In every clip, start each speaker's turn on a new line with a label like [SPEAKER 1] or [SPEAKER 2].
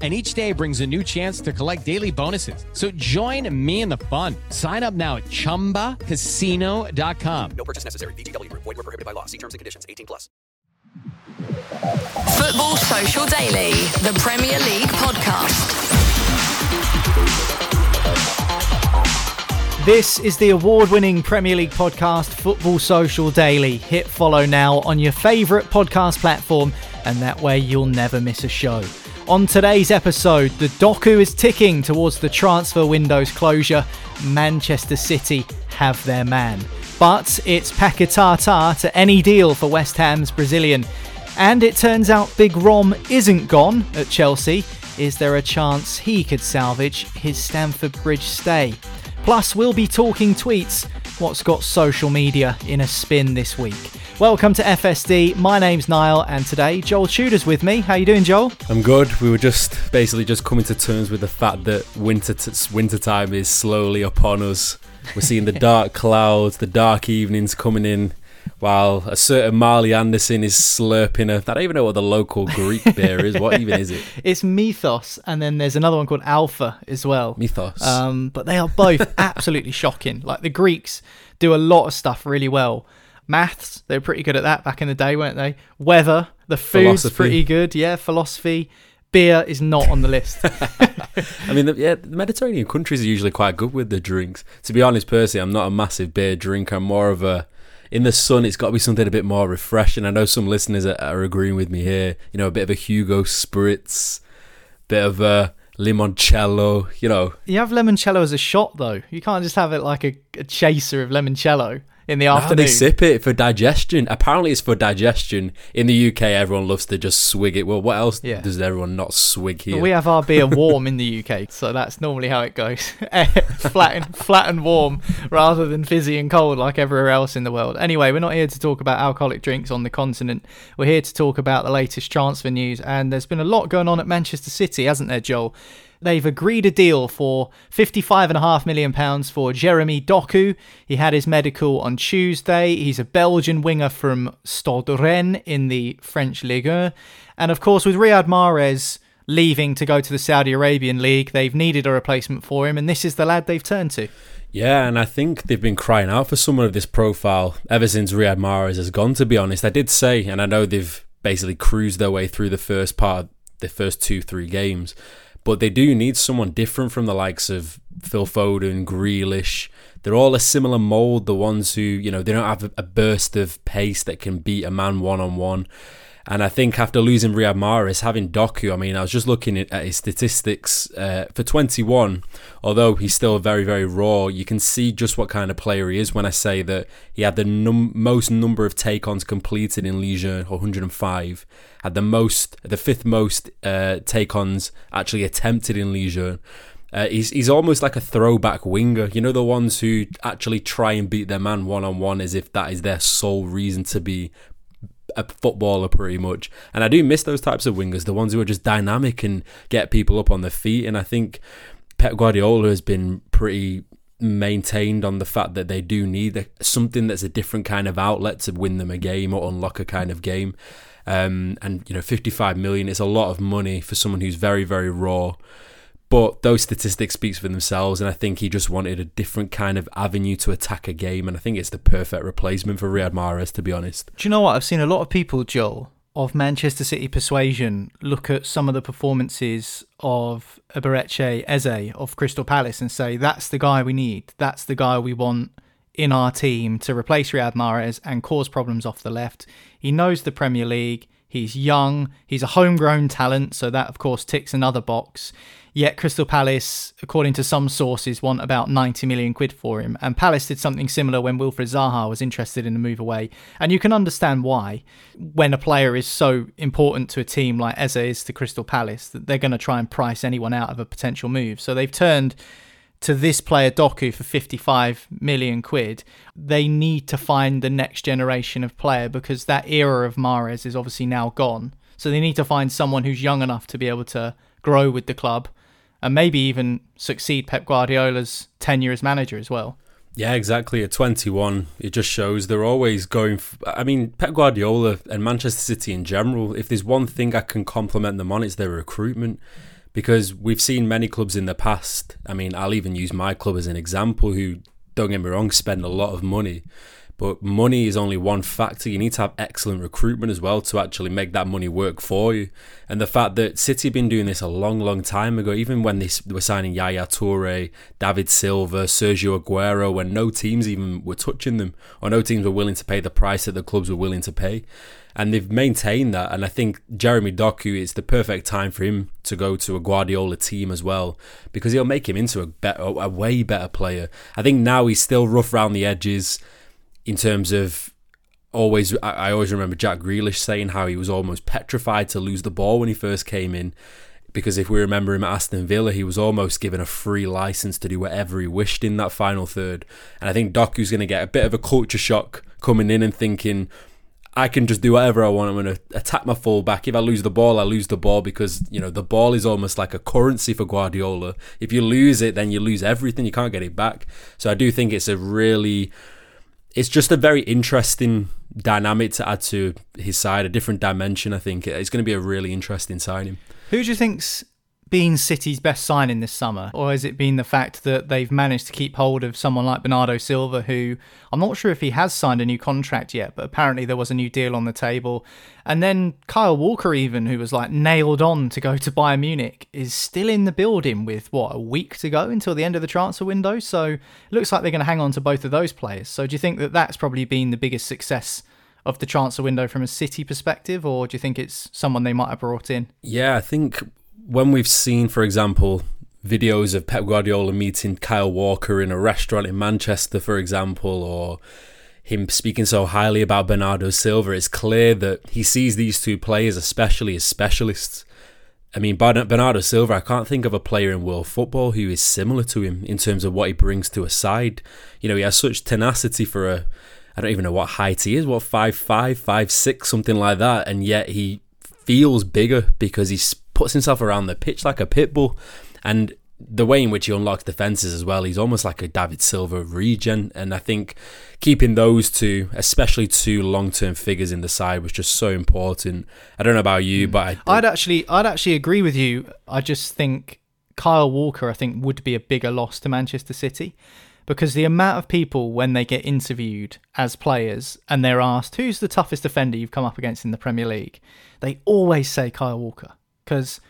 [SPEAKER 1] And each day brings a new chance to collect daily bonuses. So join me in the fun. Sign up now at chumbacasino.com.
[SPEAKER 2] No purchase necessary. VGW Group. Void were prohibited by law. See terms and conditions. 18 plus.
[SPEAKER 3] Football Social Daily, the Premier League podcast.
[SPEAKER 4] This is the award winning Premier League podcast, Football Social Daily. Hit follow now on your favourite podcast platform, and that way you'll never miss a show. On today's episode, the Doku is ticking towards the transfer window's closure. Manchester City have their man. But it's Pakatata to any deal for West Ham's Brazilian. And it turns out Big Rom isn't gone at Chelsea. Is there a chance he could salvage his Stamford Bridge stay? Plus, we'll be talking tweets. What's got social media in a spin this week? Welcome to FSD. My name's Niall, and today Joel Tudor's with me. How you doing, Joel?
[SPEAKER 5] I'm good. We were just basically just coming to terms with the fact that winter t- winter time is slowly upon us. We're seeing the dark clouds, the dark evenings coming in, while a certain Marley Anderson is slurping a. I don't even know what the local Greek beer is. What even is it?
[SPEAKER 4] It's Mythos, and then there's another one called Alpha as well.
[SPEAKER 5] Mythos.
[SPEAKER 4] Um, but they are both absolutely shocking. Like the Greeks do a lot of stuff really well. Maths, they were pretty good at that back in the day, weren't they? Weather, the food's
[SPEAKER 5] Philosophy.
[SPEAKER 4] pretty good. Yeah, philosophy. Beer is not on the list.
[SPEAKER 5] I mean, the, yeah, the Mediterranean countries are usually quite good with the drinks. To be honest, personally, I'm not a massive beer drinker. I'm more of a in the sun. It's got to be something a bit more refreshing. I know some listeners are, are agreeing with me here. You know, a bit of a Hugo Spritz, bit of a limoncello. You know,
[SPEAKER 4] you have limoncello as a shot, though. You can't just have it like a, a chaser of limoncello in the
[SPEAKER 5] No,
[SPEAKER 4] afternoon.
[SPEAKER 5] they sip it for digestion. Apparently, it's for digestion. In the UK, everyone loves to just swig it. Well, what else
[SPEAKER 4] Yeah.
[SPEAKER 5] does everyone not swig here?
[SPEAKER 4] We have our beer warm in the UK, so that's normally how it goes. flat, and, flat and warm rather than fizzy and cold like everywhere else in the world. Anyway, we're not here to talk about alcoholic drinks on the continent. We're here to talk about the latest transfer news, and there's been a lot going on at Manchester City, hasn't there, Joel? They've agreed a deal for £55.5 million for Jeremy Doku. He had his medical on Tuesday. He's a Belgian winger from Stade Rennes in the French Ligue 1. And of course, with Riyad Mahrez leaving to go to the Saudi Arabian League, they've needed a replacement for him, and this is the lad they've turned to.
[SPEAKER 5] Yeah, and I think they've been crying out for someone of this profile ever since Riyad Mahrez has gone. To be honest, I did say, and I know they've basically cruised their way through the first part, the first two, three games, but they do need someone different from the likes of Phil Foden, Grealish. They're all a similar mold. The ones who you know they don't have a burst of pace that can beat a man one on one. And I think after losing Riyad Mahrez, having Doku, I mean, I was just looking at his statistics uh, for 21. Although he's still very, very raw, you can see just what kind of player he is when I say that he had the num- most number of take-ons completed in Ligue 105, had the most, the fifth most uh, take-ons actually attempted in Ligue uh, he's he's almost like a throwback winger. You know the ones who actually try and beat their man one on one as if that is their sole reason to be a footballer pretty much. And I do miss those types of wingers, the ones who are just dynamic and get people up on their feet. And I think Pep Guardiola has been pretty maintained on the fact that they do need something that's a different kind of outlet to win them a game or unlock a kind of game. Um, and you know, 55 million is a lot of money for someone who's very, very raw. But those statistics speak for themselves, and I think he just wanted a different kind of avenue to attack a game, and I think it's the perfect replacement for Riyad Mahrez, to be honest.
[SPEAKER 4] Do you know what? I've seen a lot of people, Joel, of Manchester City persuasion look at some of the performances of Eberechi Eze of Crystal Palace and say, that's the guy we need. That's the guy we want in our team to replace Riyad Mahrez and cause problems off the left. He knows the Premier League. He's young. He's a homegrown talent, so that, of course, ticks another box. Yet Crystal Palace, according to some sources, want about 90 million quid for him. And Palace did something similar when Wilfried Zaha was interested in the move away. And you can understand why, when a player is so important to a team like Eze is to Crystal Palace, that they're going to try and price anyone out of a potential move. So they've turned to this player Doku for 55 million quid, they need to find the next generation of player because that era of Mahrez is obviously now gone. So they need to find someone who's young enough to be able to grow with the club and maybe even succeed Pep Guardiola's tenure as manager as well.
[SPEAKER 5] Yeah, exactly. At 21, it just shows they're always going. F- I mean, Pep Guardiola and Manchester City in general, if there's one thing I can compliment them on, it's their recruitment. Because we've seen many clubs in the past. I mean, I'll even use my club as an example, who, don't get me wrong, spend a lot of money but money is only one factor. You need to have excellent recruitment as well to actually make that money work for you. And the fact that City have been doing this a long, long time ago, even when they were signing Yaya Toure, David Silva, Sergio Aguero, when no teams even were touching them, or no teams were willing to pay the price that the clubs were willing to pay. And they've maintained that. And I think Jeremy Doku is the perfect time for him to go to a Guardiola team as well, because he'll make him into a better, a way better player. I think now he's still rough around the edges in terms of always I, always remember Jack Grealish saying how he was almost petrified to lose the ball when he first came in because if we remember him at Aston Villa he was almost given a free license to do whatever he wished in that final third and I think Doku's going to get a bit of a culture shock coming in and thinking I can just do whatever I want. I'm going to attack my fullback. If I lose the ball, I lose the ball because, you know, the ball is almost like a currency for Guardiola. If you lose it, then you lose everything. You can't get it back. So I do think it's a really it's just a very interesting dynamic to add to his side, a different dimension. I think it's going to be a really interesting signing.
[SPEAKER 4] Who do you think's been City's best signing this summer, or has it been the fact that they've managed to keep hold of someone like Bernardo Silva, who I'm not sure if he has signed a new contract yet, but apparently there was a new deal on the table. And then Kyle Walker, even who was like nailed on to go to Bayern Munich, is still in the building with what a week to go until the end of the transfer window. So it looks like they're going to hang on to both of those players. So do you think that that's probably been the biggest success? Of the transfer window from a City perspective, or do you think it's someone they might have brought in?
[SPEAKER 5] Yeah, I think when we've seen, for example, videos of Pep Guardiola meeting Kyle Walker in a restaurant in Manchester, for example, or him speaking so highly about Bernardo Silva, it's clear that he sees these two players, especially as specialists. I mean, Bernardo Silva, I can't think of a player in world football who is similar to him in terms of what he brings to a side. You know, he has such tenacity for a, I don't even know what height he is, what, five five, five six, something like that, and yet he feels bigger because he's puts himself around the pitch like a pit bull. And the way in which he unlocks defenses as well, he's almost like a David Silva regen. And I think keeping those two, especially two long term figures in the side, was just so important. I don't know about you, hmm. but
[SPEAKER 4] I would actually, I'd actually agree with you. I just think Kyle Walker, I think, would be a bigger loss to Manchester City because the amount of people when they get interviewed as players and they're asked who's the toughest defender you've come up against in the Premier League, they always say Kyle Walker because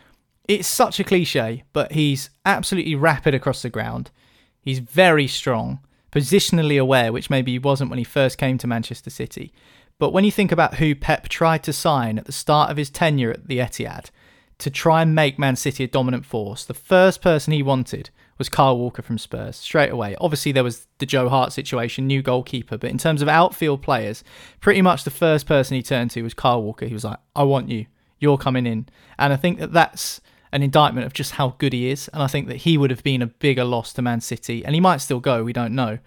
[SPEAKER 4] it's such a cliche, but he's absolutely rapid across the ground. He's very strong, positionally aware, which maybe he wasn't when he first came to Manchester City. But when you think about who Pep tried to sign at the start of his tenure at the Etihad to try and make Man City a dominant force, the first person he wanted was Kyle Walker from Spurs straight away. Obviously, there was the Joe Hart situation, new goalkeeper, but in terms of outfield players, pretty much the first person he turned to was Kyle Walker. He was like, I want you. You're coming in. And I think that that's an indictment of just how good he is. And I think that he would have been a bigger loss to Man City, and he might still go, we don't know,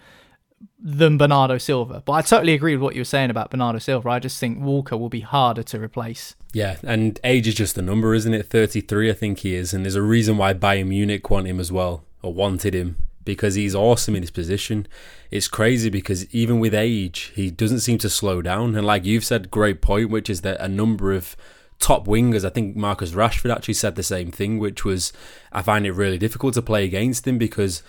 [SPEAKER 4] than Bernardo Silva. But I totally agree with what you were saying about Bernardo Silva. I just think Walker will be harder to replace.
[SPEAKER 5] Yeah, and age is just a number, isn't it? 33, I think he is. And there's a reason why Bayern Munich want him as well, or wanted him, because he's awesome in his position. It's crazy because even with age, he doesn't seem to slow down. And like you've said, great point, which is that a number of top wingers. I think Marcus Rashford actually said the same thing, which was I find it really difficult to play against him because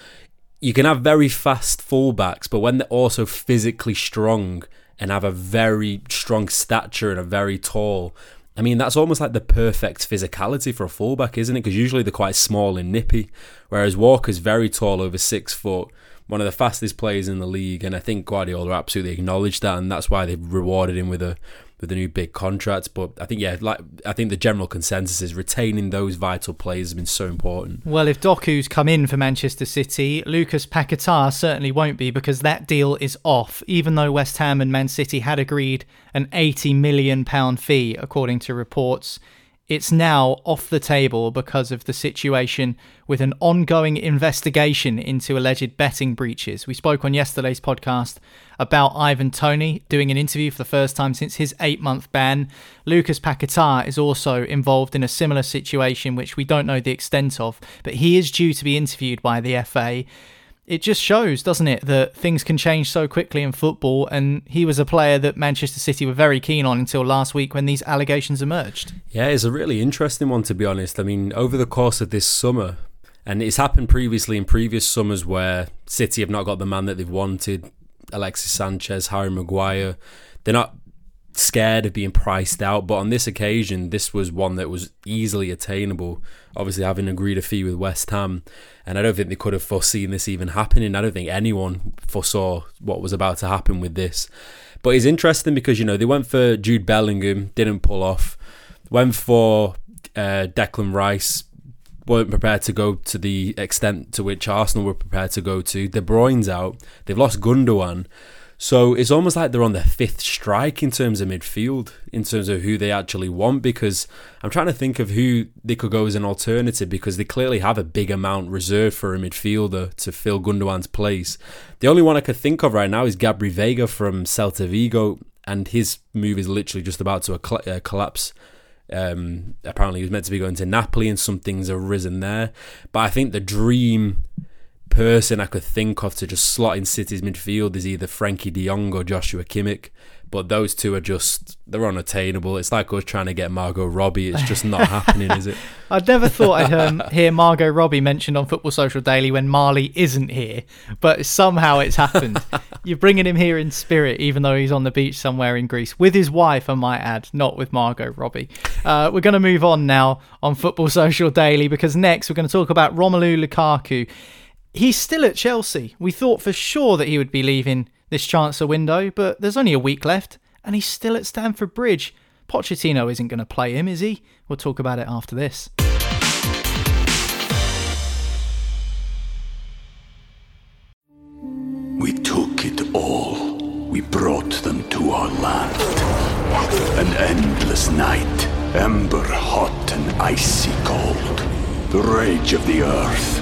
[SPEAKER 5] you can have very fast fullbacks, but when they're also physically strong and have a very strong stature and are very tall, I mean, that's almost like the perfect physicality for a fullback, isn't it? Because usually they're quite small and nippy, whereas Walker's very tall, over six foot, one of the fastest players in the league, and I think Guardiola absolutely acknowledged that, and that's why they've rewarded him with a with the new big contracts. But I think yeah, like I think the general consensus is retaining those vital players has been so important.
[SPEAKER 4] Well, if Doku's come in for Manchester City, Lucas Paquetá certainly won't be because that deal is off. Even though West Ham and Man City had agreed an 80 million pound fee, according to reports. It's now off the table because of the situation with an ongoing investigation into alleged betting breaches. We spoke on yesterday's podcast about Ivan Tony doing an interview for the first time since his eight month ban. Lucas Paquetá is also involved in a similar situation, which we don't know the extent of, but he is due to be interviewed by the FA it just shows, doesn't it, that things can change so quickly in football. And he was a player that Manchester City were very keen on until last week when these allegations emerged.
[SPEAKER 5] Yeah, it's a really interesting one, to be honest. I mean, over the course of this summer, and it's happened previously in previous summers where City have not got the man that they've wanted Alexis Sanchez, Harry Maguire. They're not scared of being priced out, but on this occasion, this was one that was easily attainable. Obviously, having agreed a fee with West Ham, and I don't think they could have foreseen this even happening. I don't think anyone foresaw what was about to happen with this. But it's interesting because you know they went for Jude Bellingham, didn't pull off. Went for uh, Declan Rice, weren't prepared to go to the extent to which Arsenal were prepared to go to. De Bruyne's out. They've lost Gundogan. So it's almost like they're on their fifth strike in terms of midfield, in terms of who they actually want. Because I'm trying to think of who they could go as an alternative because they clearly have a big amount reserved for a midfielder to fill Gundogan's place. The only one I could think of right now is Gabri Veiga from Celta Vigo, and his move is literally just about to uh, collapse. Um, apparently, he was meant to be going to Napoli, and some things have risen there. But I think the dream person I could think of to just slot in City's midfield is either Frenkie de Jong or Joshua Kimmich. But those two are just, they're unattainable. It's like us trying to get Margot Robbie. It's just not happening, is it?
[SPEAKER 4] I'd never thought I'd um, hear Margot Robbie mentioned on Football Social Daily when Marley isn't here, but somehow it's happened. You're bringing him here in spirit, even though he's on the beach somewhere in Greece with his wife, I might add, not with Margot Robbie. Uh, we're going to move on now on Football Social Daily because next we're going to talk about Romelu Lukaku he's still at Chelsea. We thought for sure that he would be leaving this transfer window, but there's only a week left, and he's still at Stamford Bridge. Pochettino isn't going to play him, is he? We'll talk about it after this.
[SPEAKER 6] We took it all. We brought them to our land. An endless night, ember hot and icy cold. The rage of the earth.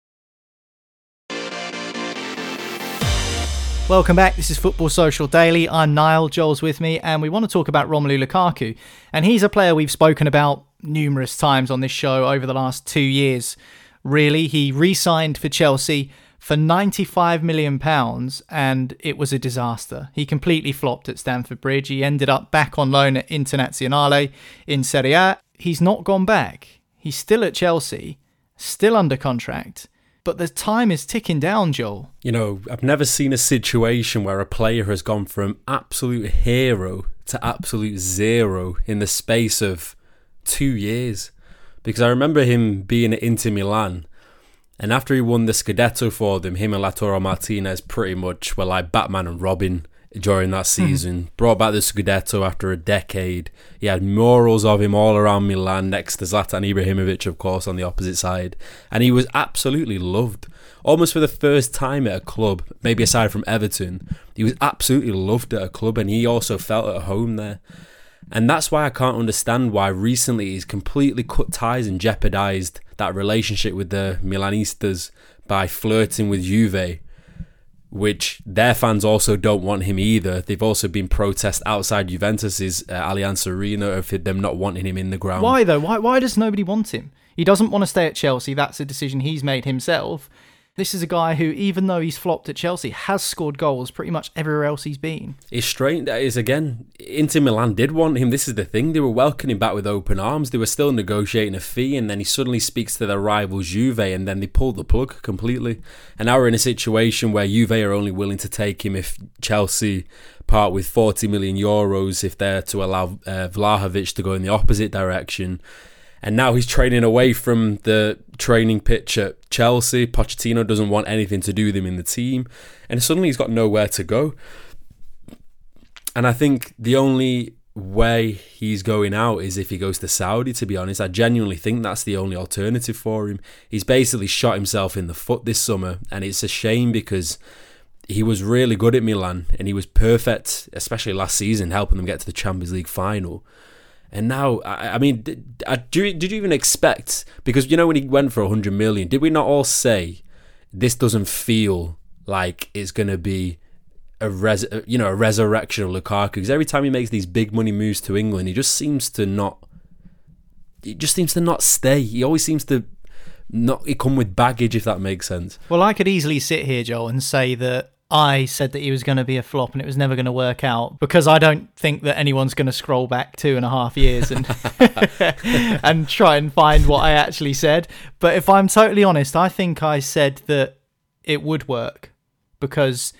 [SPEAKER 4] Welcome back. This is Football Social Daily. I'm Niall. Joel's with me, and we want to talk about Romelu Lukaku. And he's a player we've spoken about numerous times on this show over the last two years. Really, he re signed for Chelsea for £95 million, and it was a disaster. He completely flopped at Stamford Bridge. He ended up back on loan at Internazionale in Serie A. He's not gone back. He's still at Chelsea, still under contract. But the time is ticking down, Joel.
[SPEAKER 5] You know, I've never seen a situation where a player has gone from absolute hero to absolute zero in the space of two years. Because I remember him being at Inter Milan, and after he won the Scudetto for them, him and Lautaro Martinez pretty much were like Batman and Robin during that hmm. season. Brought back the Scudetto after a decade. He had murals of him all around Milan next to Zlatan Ibrahimovic, of course, on the opposite side. And he was absolutely loved. Almost for the first time at a club, maybe aside from Everton, he was absolutely loved at a club and he also felt at home there. And that's why I can't understand why recently he's completely cut ties and jeopardised that relationship with the Milanistas by flirting with Juve which their fans also don't want him either. They've also been protests outside Juventus's uh, Allianz Arena of them not wanting him in the ground.
[SPEAKER 4] Why though? Why why does nobody want him? He doesn't want to stay at Chelsea. That's a decision he's made himself. This is a guy who, even though he's flopped at Chelsea, has scored goals pretty much everywhere else he's been.
[SPEAKER 5] It's strange. That is again, Inter Milan did want him. This is the thing; they were welcoming back with open arms. They were still negotiating a fee, and then he suddenly speaks to their rivals Juve, and then they pulled the plug completely. And now we're in a situation where Juve are only willing to take him if Chelsea part with 40 million euros if they're to allow uh, Vlahovic to go in the opposite direction and now he's training away from the training pitch at Chelsea. Pochettino doesn't want anything to do with him in the team, and suddenly he's got nowhere to go. And I think the only way he's going out is if he goes to Saudi, to be honest. I genuinely think that's the only alternative for him. He's basically shot himself in the foot this summer, and it's a shame because he was really good at Milan and he was perfect, especially last season, helping them get to the Champions League final. And now, I, I mean, did, did, uh, you, did you even expect? Because you know when he went for 100 million, did we not all say this doesn't feel like it's going to be a res, uh, you know, a resurrection of Lukaku? Because every time he makes these big money moves to England, he just seems to not. He just seems to not stay. He always seems to not come with baggage, if that makes sense.
[SPEAKER 4] Well, I could easily sit here, Joel, and say that I said that he was going to be a flop and it was never going to work out because I don't think that anyone's going to scroll back two and a half years and and try and find what I actually said. But if I'm totally honest, I think I said that it would work because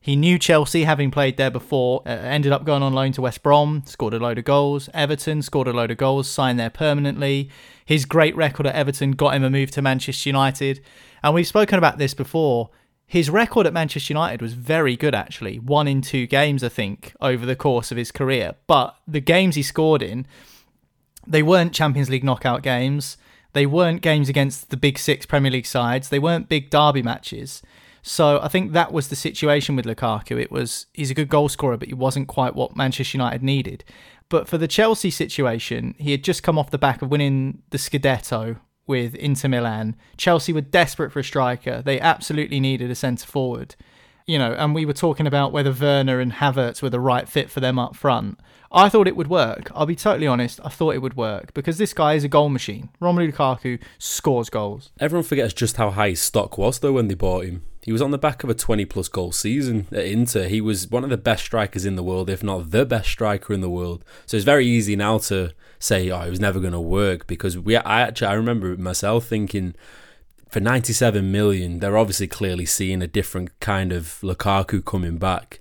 [SPEAKER 4] he knew Chelsea, having played there before, uh, ended up going on loan to West Brom, scored a load of goals. Everton scored a load of goals, signed there permanently. His great record at Everton got him a move to Manchester United. And we've spoken about this before his record at Manchester United was very good, actually. One in two games, I think, over the course of his career. But the games he scored in, they weren't Champions League knockout games. They weren't games against the big six Premier League sides. They weren't big derby matches. So I think that was the situation with Lukaku. It was he's a good goal scorer, but he wasn't quite what Manchester United needed. But for the Chelsea situation, he had just come off the back of winning the Scudetto with Inter Milan. Chelsea were desperate for a striker. They absolutely needed a centre forward. you know, and we were talking about whether Werner and Havertz were the right fit for them up front. I thought it would work. I'll be totally honest. I thought it would work because this guy is a goal machine. Romelu Lukaku scores goals.
[SPEAKER 5] Everyone forgets just how high his stock was though when they bought him. He was on the back of a 20 plus goal season at Inter. He was one of the best strikers in the world, if not the best striker in the world. So it's very easy now to say, "Oh, it was never going to work," because we. I actually I remember myself thinking for 97 million, they're obviously clearly seeing a different kind of Lukaku coming back.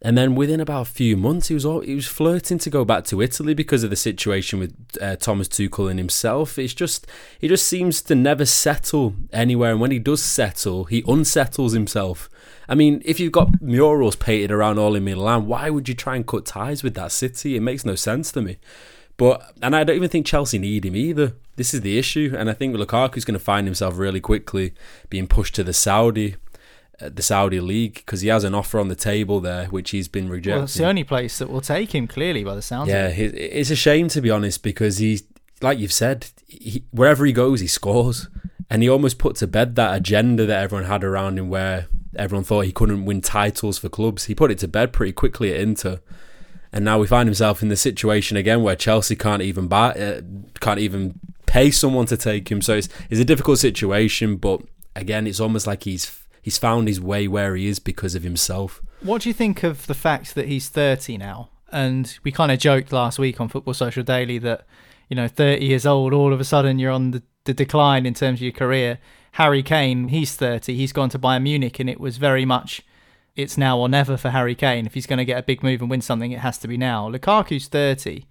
[SPEAKER 5] And then within about a few months, he was all, he was flirting to go back to Italy because of the situation with uh, Thomas Tuchel and himself. It's just he just seems to never settle anywhere, and when he does settle, he unsettles himself. I mean, if you've got murals painted around all in Milan, why would you try and cut ties with that city? It makes no sense to me. But and I don't even think Chelsea need him either. This is the issue, and I think Lukaku's going to find himself really quickly being pushed to the Saudi the Saudi league because he has an offer on the table there, which he's been rejected.
[SPEAKER 4] Well, it's the only place that will take him, clearly, by the sounds
[SPEAKER 5] yeah,
[SPEAKER 4] of it.
[SPEAKER 5] it's a shame to be honest because he's like you've said, he, wherever he goes, he scores, and he almost put to bed that agenda that everyone had around him, where everyone thought he couldn't win titles for clubs. He put it to bed pretty quickly at Inter, and now we find himself in the situation again where Chelsea can't even buy, uh, can't even pay someone to take him. So it's it's a difficult situation, but again, it's almost like he's he's found his way where he is because of himself.
[SPEAKER 4] What do you think of the fact that he's 30 now? And we kind of joked last week on Football Social Daily that, you know, 30 years old, all of a sudden you're on the, the decline in terms of your career. Harry Kane, he's 30, he's gone to Bayern Munich, and it was very much it's now or never for Harry Kane. If he's going to get a big move and win something, it has to be now. Lukaku's 30.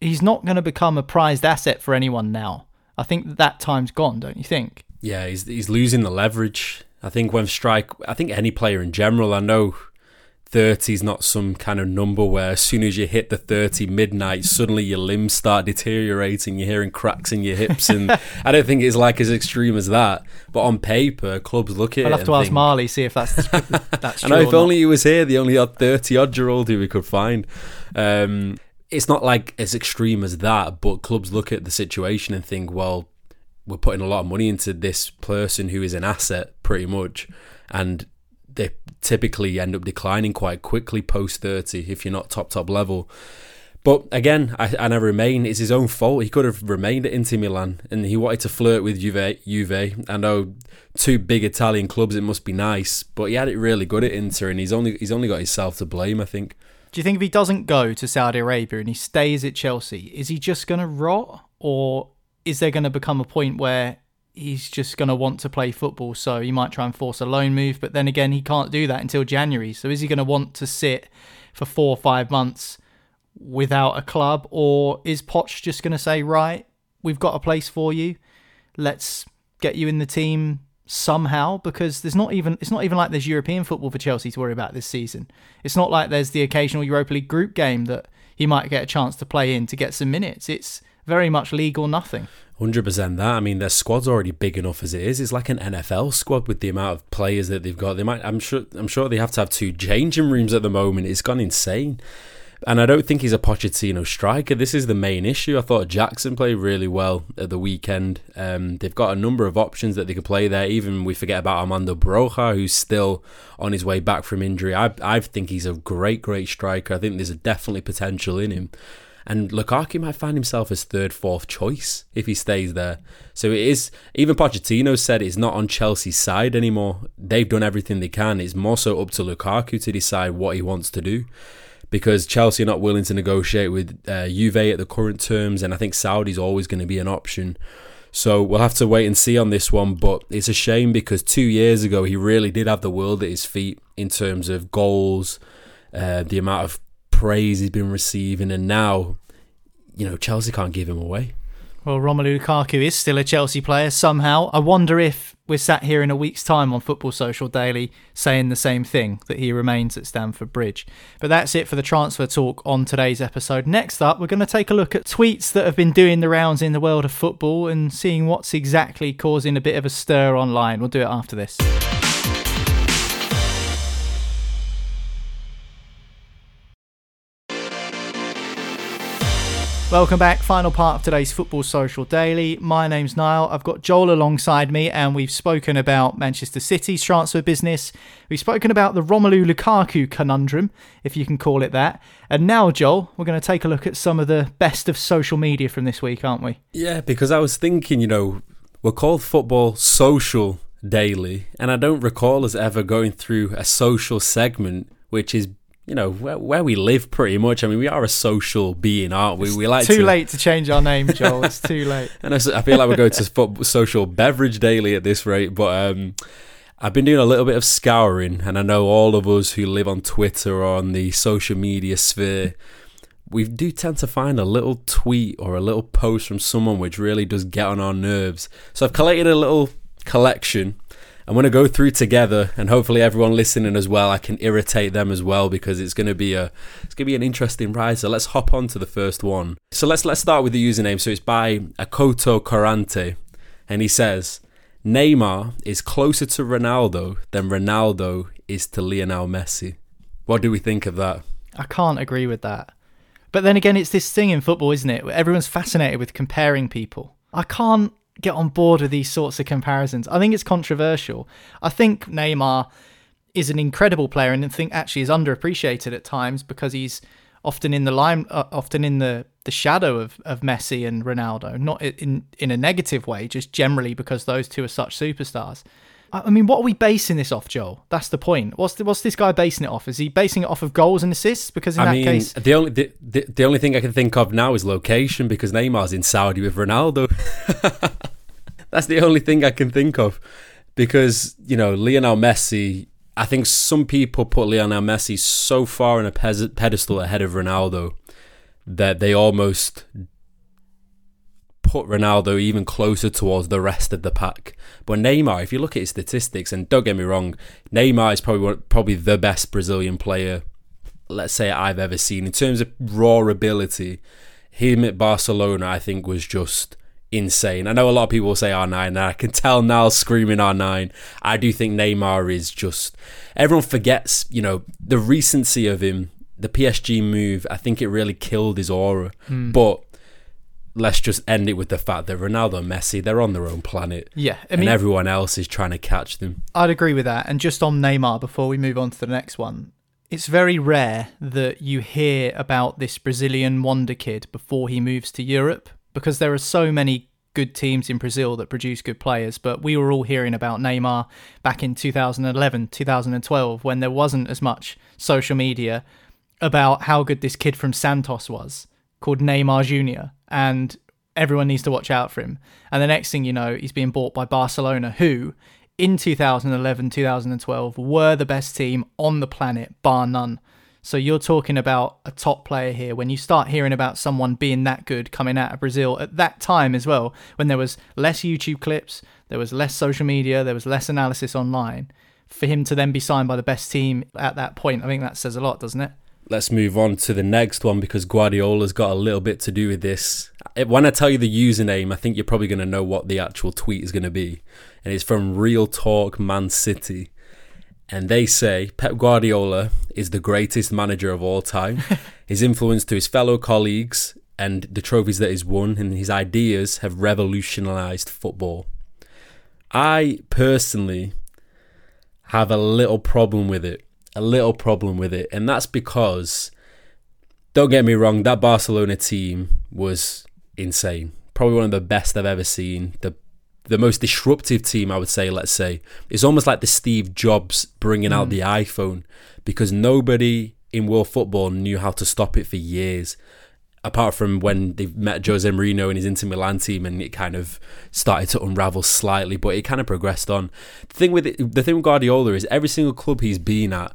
[SPEAKER 4] He's not going to become a prized asset for anyone now. I think that, that time's gone, don't you think?
[SPEAKER 5] Yeah, he's he's losing the leverage. I think when strike, I think any player in general. I know 30 is not some kind of number where as soon as you hit the 30 midnight, suddenly your limbs start deteriorating. You're hearing cracks in your hips, and I don't think it's like as extreme as that. But on paper, clubs look at
[SPEAKER 4] I'll
[SPEAKER 5] it.
[SPEAKER 4] have to ask Marley see if that's that's
[SPEAKER 5] I
[SPEAKER 4] true.
[SPEAKER 5] know if
[SPEAKER 4] not.
[SPEAKER 5] only he was here, the only odd 30 odd year old who we could find. Um, it's not like as extreme as that, but clubs look at the situation and think, well, we're putting a lot of money into this person who is an asset pretty much. And they typically end up declining quite quickly post 30 if you're not top top level. But again I, and I remain it's his own fault. He could have remained at Inter Milan and he wanted to flirt with Juve Juve. I know two big Italian clubs it must be nice but he had it really good at Inter and he's only he's only got himself to blame I think.
[SPEAKER 4] Do you think if he doesn't go to Saudi Arabia and he stays at Chelsea, is he just going to rot? Or is there going to become a point where he's just going to want to play football? So he might try and force a loan move, but then again, he can't do that until January. So is he going to want to sit for four or five months without a club? Or is Poch just going to say, right, we've got a place for you. Let's get you in the team somehow because there's not even it's not even like there's European football for Chelsea to worry about this season. It's not like there's the occasional Europa League group game that he might get a chance to play in to get some minutes. It's very much league or nothing.
[SPEAKER 5] Hundred percent. That I mean, their squad's already big enough as it is. It's like an NFL squad with the amount of players that they've got. They might. I'm sure. I'm sure they have to have two changing rooms at the moment. It's gone insane. And I don't think he's a Pochettino striker. This is the main issue. I thought Jackson played really well at the weekend. Um, they've got a number of options that they could play there. Even we forget about Armando Broja, who's still on his way back from injury. I, I think he's a great, great striker. I think there's definitely potential in him. And Lukaku might find himself as third, fourth choice if he stays there. So it is, even Pochettino said it's not on Chelsea's side anymore. They've done everything they can. It's more so up to Lukaku to decide what he wants to do. Because Chelsea are not willing to negotiate with uh, Juve at the current terms, and I think Saudi's always going to be an option. So we'll have to wait and see on this one. But it's a shame because two years ago he really did have the world at his feet in terms of goals, uh, the amount of praise he's been receiving, and now, you know, Chelsea can't give him away.
[SPEAKER 4] Well, Romelu Lukaku is still a Chelsea player somehow. I wonder if we're sat here in a week's time on Football Social Daily saying the same thing that he remains at Stamford Bridge. But that's it for the transfer talk on today's episode. Next up, we're going to take a look at tweets that have been doing the rounds in the world of football and seeing what's exactly causing a bit of a stir online. We'll do it after this. Welcome back. Final part of today's Football Social Daily. My name's Niall. I've got Joel alongside me, and we've spoken about Manchester City's transfer business. We've spoken about the Romelu Lukaku conundrum, if you can call it that. And now, Joel, we're going to take a look at some of the best of social media from this week, aren't we?
[SPEAKER 5] Yeah, because I was thinking, you know, we're called Football Social Daily, and I don't recall us ever going through a social segment which is you know where, where, we live pretty much. I mean, we are a social being, aren't we?
[SPEAKER 4] It's
[SPEAKER 5] we like
[SPEAKER 4] too
[SPEAKER 5] to...
[SPEAKER 4] late to change our name, Joel. It's too late.
[SPEAKER 5] and I, I, feel like we're going to social beverage daily at this rate. But um, I've been doing a little bit of scouring, and I know all of us who live on Twitter or on the social media sphere. We do tend to find a little tweet or a little post from someone which really does get on our nerves. So I've collated a little collection I'm going to go through together, and hopefully everyone listening as well, I can irritate them as well because it's going to be a it's going to be an interesting ride. So let's hop on to the first one. So let's let's start with the username. So it's by Akoto Corante, and he says Neymar is closer to Ronaldo than Ronaldo is to Lionel Messi. What do we think of that?
[SPEAKER 4] I can't agree with that. But then again, it's this thing in football, isn't it? Everyone's fascinated with comparing people. I can't get on board with these sorts of comparisons. I think it's controversial. I think Neymar is an incredible player and I think actually is underappreciated at times because he's often in the line uh, often in the the shadow of, of Messi and Ronaldo not in in a negative way just generally because those two are such superstars I mean, what are we basing this off, Joel? That's the point. What's the, what's this guy basing it off? Is he basing it off of goals and assists? Because in
[SPEAKER 5] I
[SPEAKER 4] that
[SPEAKER 5] mean,
[SPEAKER 4] case,
[SPEAKER 5] the only the, the, the only thing I can think of now is location because Neymar's in Saudi with Ronaldo. That's the only thing I can think of because you know Lionel Messi. I think some people put Lionel Messi so far on a pedestal ahead of Ronaldo that they almost put Ronaldo even closer towards the rest of the pack. But Neymar, if you look at his statistics, and don't get me wrong, Neymar is probably probably the best Brazilian player, let's say I've ever seen in terms of raw ability. Him at Barcelona, I think, was just insane. I know a lot of people will say R9, and I can tell now screaming R9. I do think Neymar is just. Everyone forgets, you know, the recency of him, the PSG move. I think it really killed his aura.
[SPEAKER 4] Mm.
[SPEAKER 5] But let's just end it with the fact that Ronaldo and Messi, they're on their own planet.
[SPEAKER 4] Yeah, I
[SPEAKER 5] and everyone else is trying to catch them.
[SPEAKER 4] I'd agree with that. And just on Neymar, before we move on to the next one, it's very rare that you hear about this Brazilian wonder kid before he moves to Europe because there are so many good teams in Brazil that produce good players. But we were all hearing about Neymar back in 2011, 2012, when there wasn't as much social media about how good this kid from Santos was called Neymar Jr. And everyone needs to watch out for him. And the next thing you know, he's being bought by Barcelona, who in 2011, 2012 were the best team on the planet, bar none. So you're talking about a top player here. When you start hearing about someone being that good coming out of Brazil at that time as well, when there was less YouTube clips, there was less social media, there was less analysis online, for him to then be signed by the best team at that point, I think that says a lot, doesn't it?
[SPEAKER 5] Let's move on to the next one because Guardiola's got a little bit to do with this. Eh, when I tell you the username, I think you're probably going to know what the actual tweet is going to be. And it's from Real Talk Man City. And they say Pep Guardiola is the greatest manager of all time. his influence to his fellow colleagues and the trophies that he's won and his ideas have revolutionized football. I personally have a little problem with it. A little problem with it. And that's because, don't get me wrong, that Barcelona team was insane. Probably one of the best I've ever seen. The the most disruptive team, I would say, let's say. It's almost like the Steve Jobs bringing out
[SPEAKER 4] Mm.
[SPEAKER 5] the iPhone because nobody in world football knew how to stop it for years. Apart from when they met Jose Mourinho and his Inter Milan team, and it kind of started to unravel slightly, but it kind of progressed on. The thing with it, the thing with Guardiola is every single club he's been at,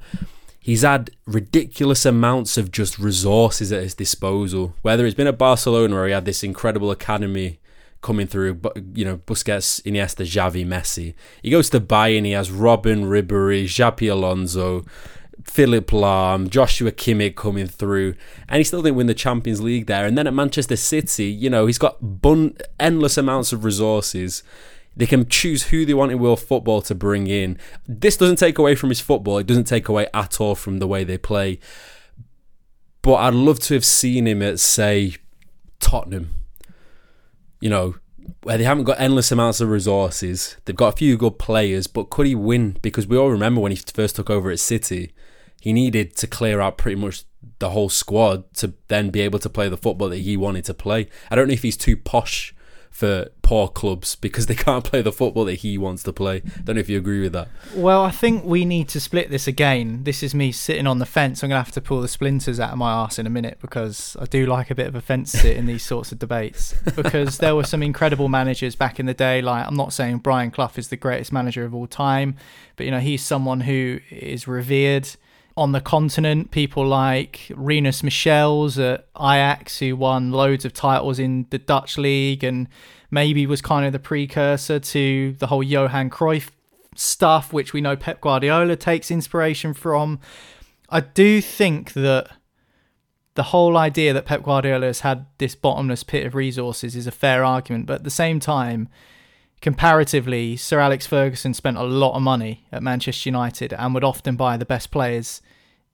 [SPEAKER 5] he's had ridiculous amounts of just resources at his disposal. Whether it's been at Barcelona where he had this incredible academy coming through, but you know, Busquets, Iniesta, Xavi, Messi. He goes to Bayern, he has Robben, Ribery, Xabi Alonso, Philipp Lahm, Joshua Kimmich coming through, and he still didn't win the Champions League there. And then at Manchester City, you know, he's got bun- endless amounts of resources. They can choose who they want in world football to bring in. This doesn't take away from his football. It doesn't take away at all from the way they play. But I'd love to have seen him at, say, Tottenham, you know, where they haven't got endless amounts of resources. They've got a few good players, but could he win? Because we all remember when he first took over at City, he needed to clear out pretty much the whole squad to then be able to play the football that he wanted to play. I don't know if he's too posh for poor clubs because they can't play the football that he wants to play. I Don't know if you agree with that.
[SPEAKER 4] Well, I think we need to split this again. This is me sitting on the fence. I'm going to have to pull the splinters out of my arse in a minute because I do like a bit of a fence sit in these sorts of debates. Because there were some incredible managers back in the day. Like, I'm not saying Brian Clough is the greatest manager of all time, but, you know, he's someone who is revered on the continent. People like Rinus Michels at Ajax, who won loads of titles in the Dutch league and maybe was kind of the precursor to the whole Johan Cruyff stuff, which we know Pep Guardiola takes inspiration from. I do think that the whole idea that Pep Guardiola has had this bottomless pit of resources is a fair argument, but at the same time, comparatively, Sir Alex Ferguson spent a lot of money at Manchester United and would often buy the best players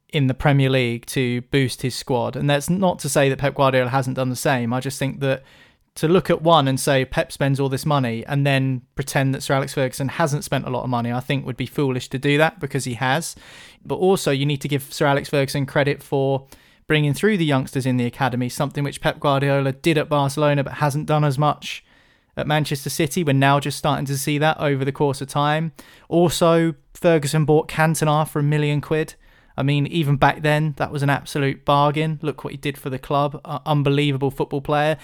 [SPEAKER 4] in the Premier League to boost his squad. And that's not to say that Pep Guardiola hasn't done the same. I just think that to look at one and say Pep spends all this money and then pretend that Sir Alex Ferguson hasn't spent a lot of money, I think would be foolish to do that because he has. But also, you need to give Sir Alex Ferguson credit for bringing through the youngsters in the academy, something which Pep Guardiola did at Barcelona but hasn't done as much at Manchester City. We're now just starting to see that over the course of time. Also, Ferguson bought Cantona for a million quid. I mean, even back then, that was an absolute bargain. Look what he did for the club. Uh, unbelievable football player.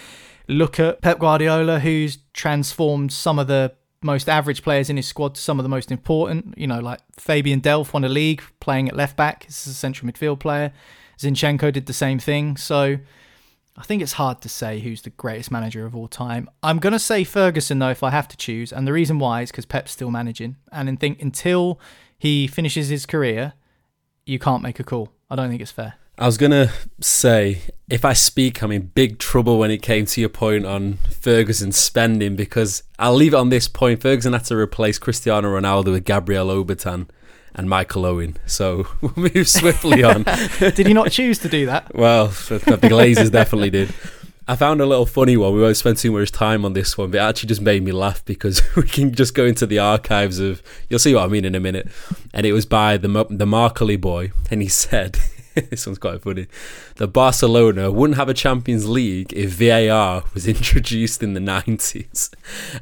[SPEAKER 4] Look at Pep Guardiola, who's transformed some of the most average players in his squad to some of the most important. You know, like Fabian Delph won a league playing at left back. He's a central midfield player. Zinchenko did the same thing. So I think it's hard to say who's the greatest manager of all time. I'm going to say Ferguson, though, if I have to choose. And the reason why is because Pep's still managing. And I think until he finishes his career, you can't make a call. I don't think it's fair.
[SPEAKER 5] I was gonna say if I speak, I'm in big trouble when it came to your point on Ferguson spending because I'll leave it on this point. Ferguson had to replace Cristiano Ronaldo with Gabriel Obertan and Michael Owen. So we'll move swiftly on.
[SPEAKER 4] did he not choose to do that?
[SPEAKER 5] Well, the Glazers definitely did. I found a little funny one. We won't spend too much time on this one, but it actually just made me laugh because we can just go into the archives of. You'll see what I mean in a minute. And it was by the the Markley boy, and he said. this one's quite funny. That Barcelona wouldn't have a Champions League if VAR was introduced in the 90s.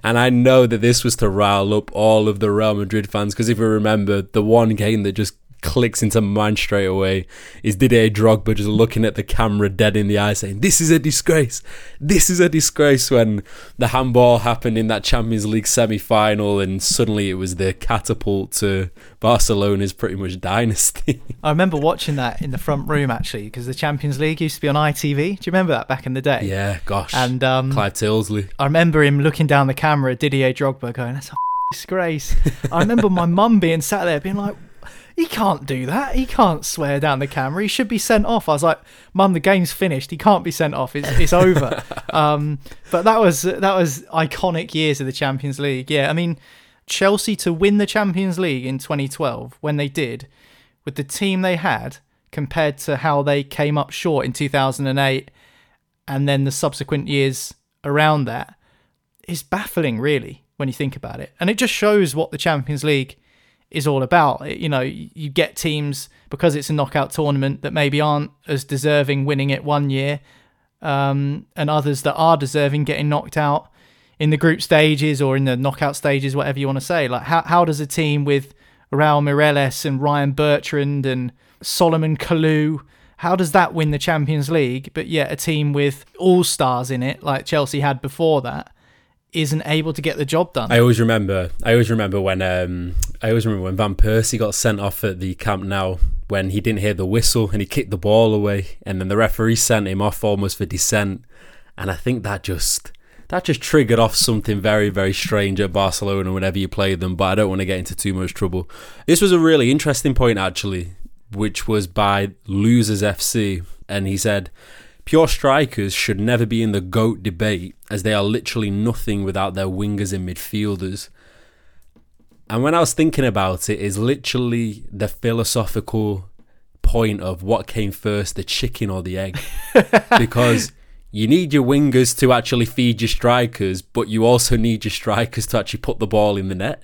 [SPEAKER 5] And I know that this was to rile up all of the Real Madrid fans because if you remember, the one game that just clicks into my mind straight away is Didier Drogba just looking at the camera dead in the eye saying, This is a disgrace. This is a disgrace when the handball happened in that Champions League semi final and suddenly it was the catapult to Barcelona's pretty much dynasty.
[SPEAKER 4] I remember watching that in the front room actually because the Champions League used to be on ITV. Do you remember that back in the day?
[SPEAKER 5] Yeah, gosh.
[SPEAKER 4] And um,
[SPEAKER 5] Clive Tyldesley.
[SPEAKER 4] I remember him looking down the camera at Didier Drogba going, That's a disgrace. I remember my mum being sat there being like, he can't do that. He can't swear down the camera. He should be sent off. I was like, Mum, the game's finished. He can't be sent off. It's, it's over. um, but that was that was iconic years of the Champions League. Yeah, I mean, Chelsea to win the Champions League in 2012 when they did, with the team they had compared to how they came up short in 2008, and then the subsequent years around that, is baffling, really, when you think about it. And it just shows what the Champions League is all about. You know, you get teams because it's a knockout tournament that maybe aren't as deserving winning it one year, um, and others that are deserving getting knocked out in the group stages or in the knockout stages, whatever you want to say. Like, how how does a team with Raul Meireles and Ryan Bertrand and Solomon Kalou how does that win the Champions League? But yet, a team with all stars in it, like Chelsea had before that, isn't able to get the job done.
[SPEAKER 5] I always remember. I always remember when. Um, I always remember when Van Persie got sent off at the Camp Nou when he didn't hear the whistle and he kicked the ball away, and then the referee sent him off almost for dissent. And I think that just that just triggered off something very very strange at Barcelona whenever you played them. But I don't want to get into too much trouble. This was a really interesting point actually, which was by Losers FC, and he said. Pure strikers should never be in the GOAT debate as they are literally nothing without their wingers and midfielders. And when I was thinking about it, is literally the philosophical point of what came first, the chicken or the egg. because you need your wingers to actually feed your strikers, but you also need your strikers to actually put the ball in the net.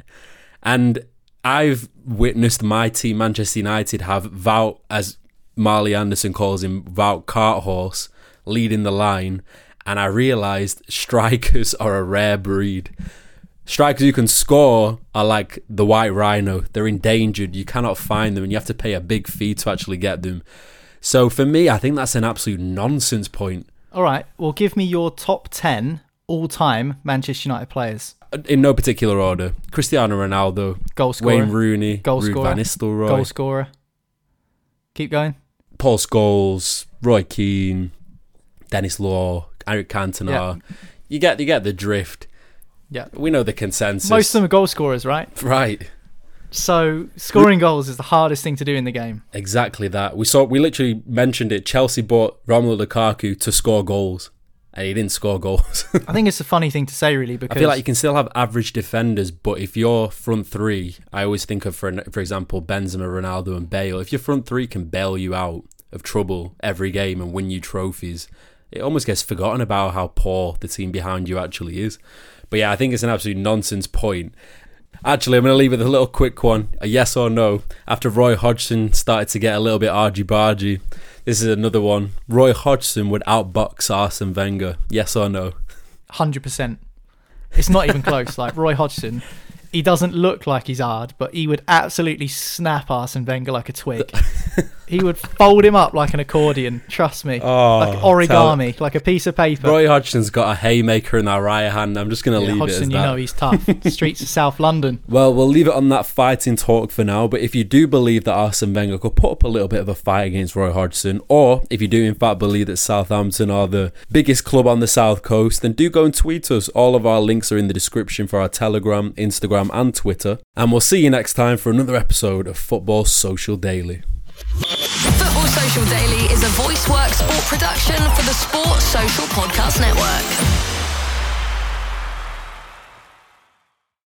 [SPEAKER 5] And I've witnessed my team, Manchester United, have Vout, as Marley Anderson calls him, Vout Cart Horse, leading the line. And I realised strikers are a rare breed. Strikers who can score are like the white rhino. They're endangered. You cannot find them, and you have to pay a big fee to actually get them. So for me, I think that's an absolute nonsense point.
[SPEAKER 4] All right. Well, give me your top 10 all time Manchester United players.
[SPEAKER 5] In no particular order. Cristiano Ronaldo,
[SPEAKER 4] Goal scorer.
[SPEAKER 5] Wayne Rooney,
[SPEAKER 4] Goal
[SPEAKER 5] Ruud
[SPEAKER 4] scorer.
[SPEAKER 5] Van Nistelrooy,
[SPEAKER 4] Goal scorer. Keep going.
[SPEAKER 5] Paul Scholes, Roy Keane, Denis Law, Eric Cantona. You get you get the drift.
[SPEAKER 4] Yeah.
[SPEAKER 5] We know the consensus.
[SPEAKER 4] Most of them are goal scorers, right?
[SPEAKER 5] Right.
[SPEAKER 4] So scoring goals is the hardest thing to do in the game.
[SPEAKER 5] Exactly that. We saw we literally mentioned it. Chelsea bought Romelu Lukaku to score goals. And he didn't score goals.
[SPEAKER 4] I think it's a funny thing to say, really, because
[SPEAKER 5] I feel like you can still have average defenders, but if your front three, I always think of, for for example, Benzema, Ronaldo, and Bale. If your front three can bail you out of trouble every game and win you trophies, it almost gets forgotten about how poor the team behind you actually is. But yeah, I think it's an absolute nonsense point. Actually, I'm going to leave it with a little quick one a yes or no. After Roy Hodgson started to get a little bit argy bargy, this is another one. Roy Hodgson would outbox Arsene Wenger. Yes or no?
[SPEAKER 4] hundred percent. It's not even close. Like Roy Hodgson, he doesn't look like he's hard, but he would absolutely snap Arsene Wenger like a twig. he would fold him up like an accordion. Trust me,
[SPEAKER 5] Oh,
[SPEAKER 4] like origami, like a piece of paper.
[SPEAKER 5] Roy Hodgson's got a haymaker in that right hand. I'm just going to
[SPEAKER 4] Yeah,
[SPEAKER 5] leave
[SPEAKER 4] Hodgson,
[SPEAKER 5] it as
[SPEAKER 4] you
[SPEAKER 5] that.
[SPEAKER 4] know he's tough. Streets of South London.
[SPEAKER 5] Well, we'll leave it on that fighting talk for now. But if you do believe that Arsene Wenger could put up a little bit of a fight against Roy Hodgson, or if you do in fact believe that Southampton are the biggest club on the south coast, then do go and tweet us. All of our links are in the description for our Telegram, Instagram, and Twitter. And we'll see you next time for another episode of Football Social Daily.
[SPEAKER 3] Football Social Daily is a voice work sport production for the Sport Social Podcast Network.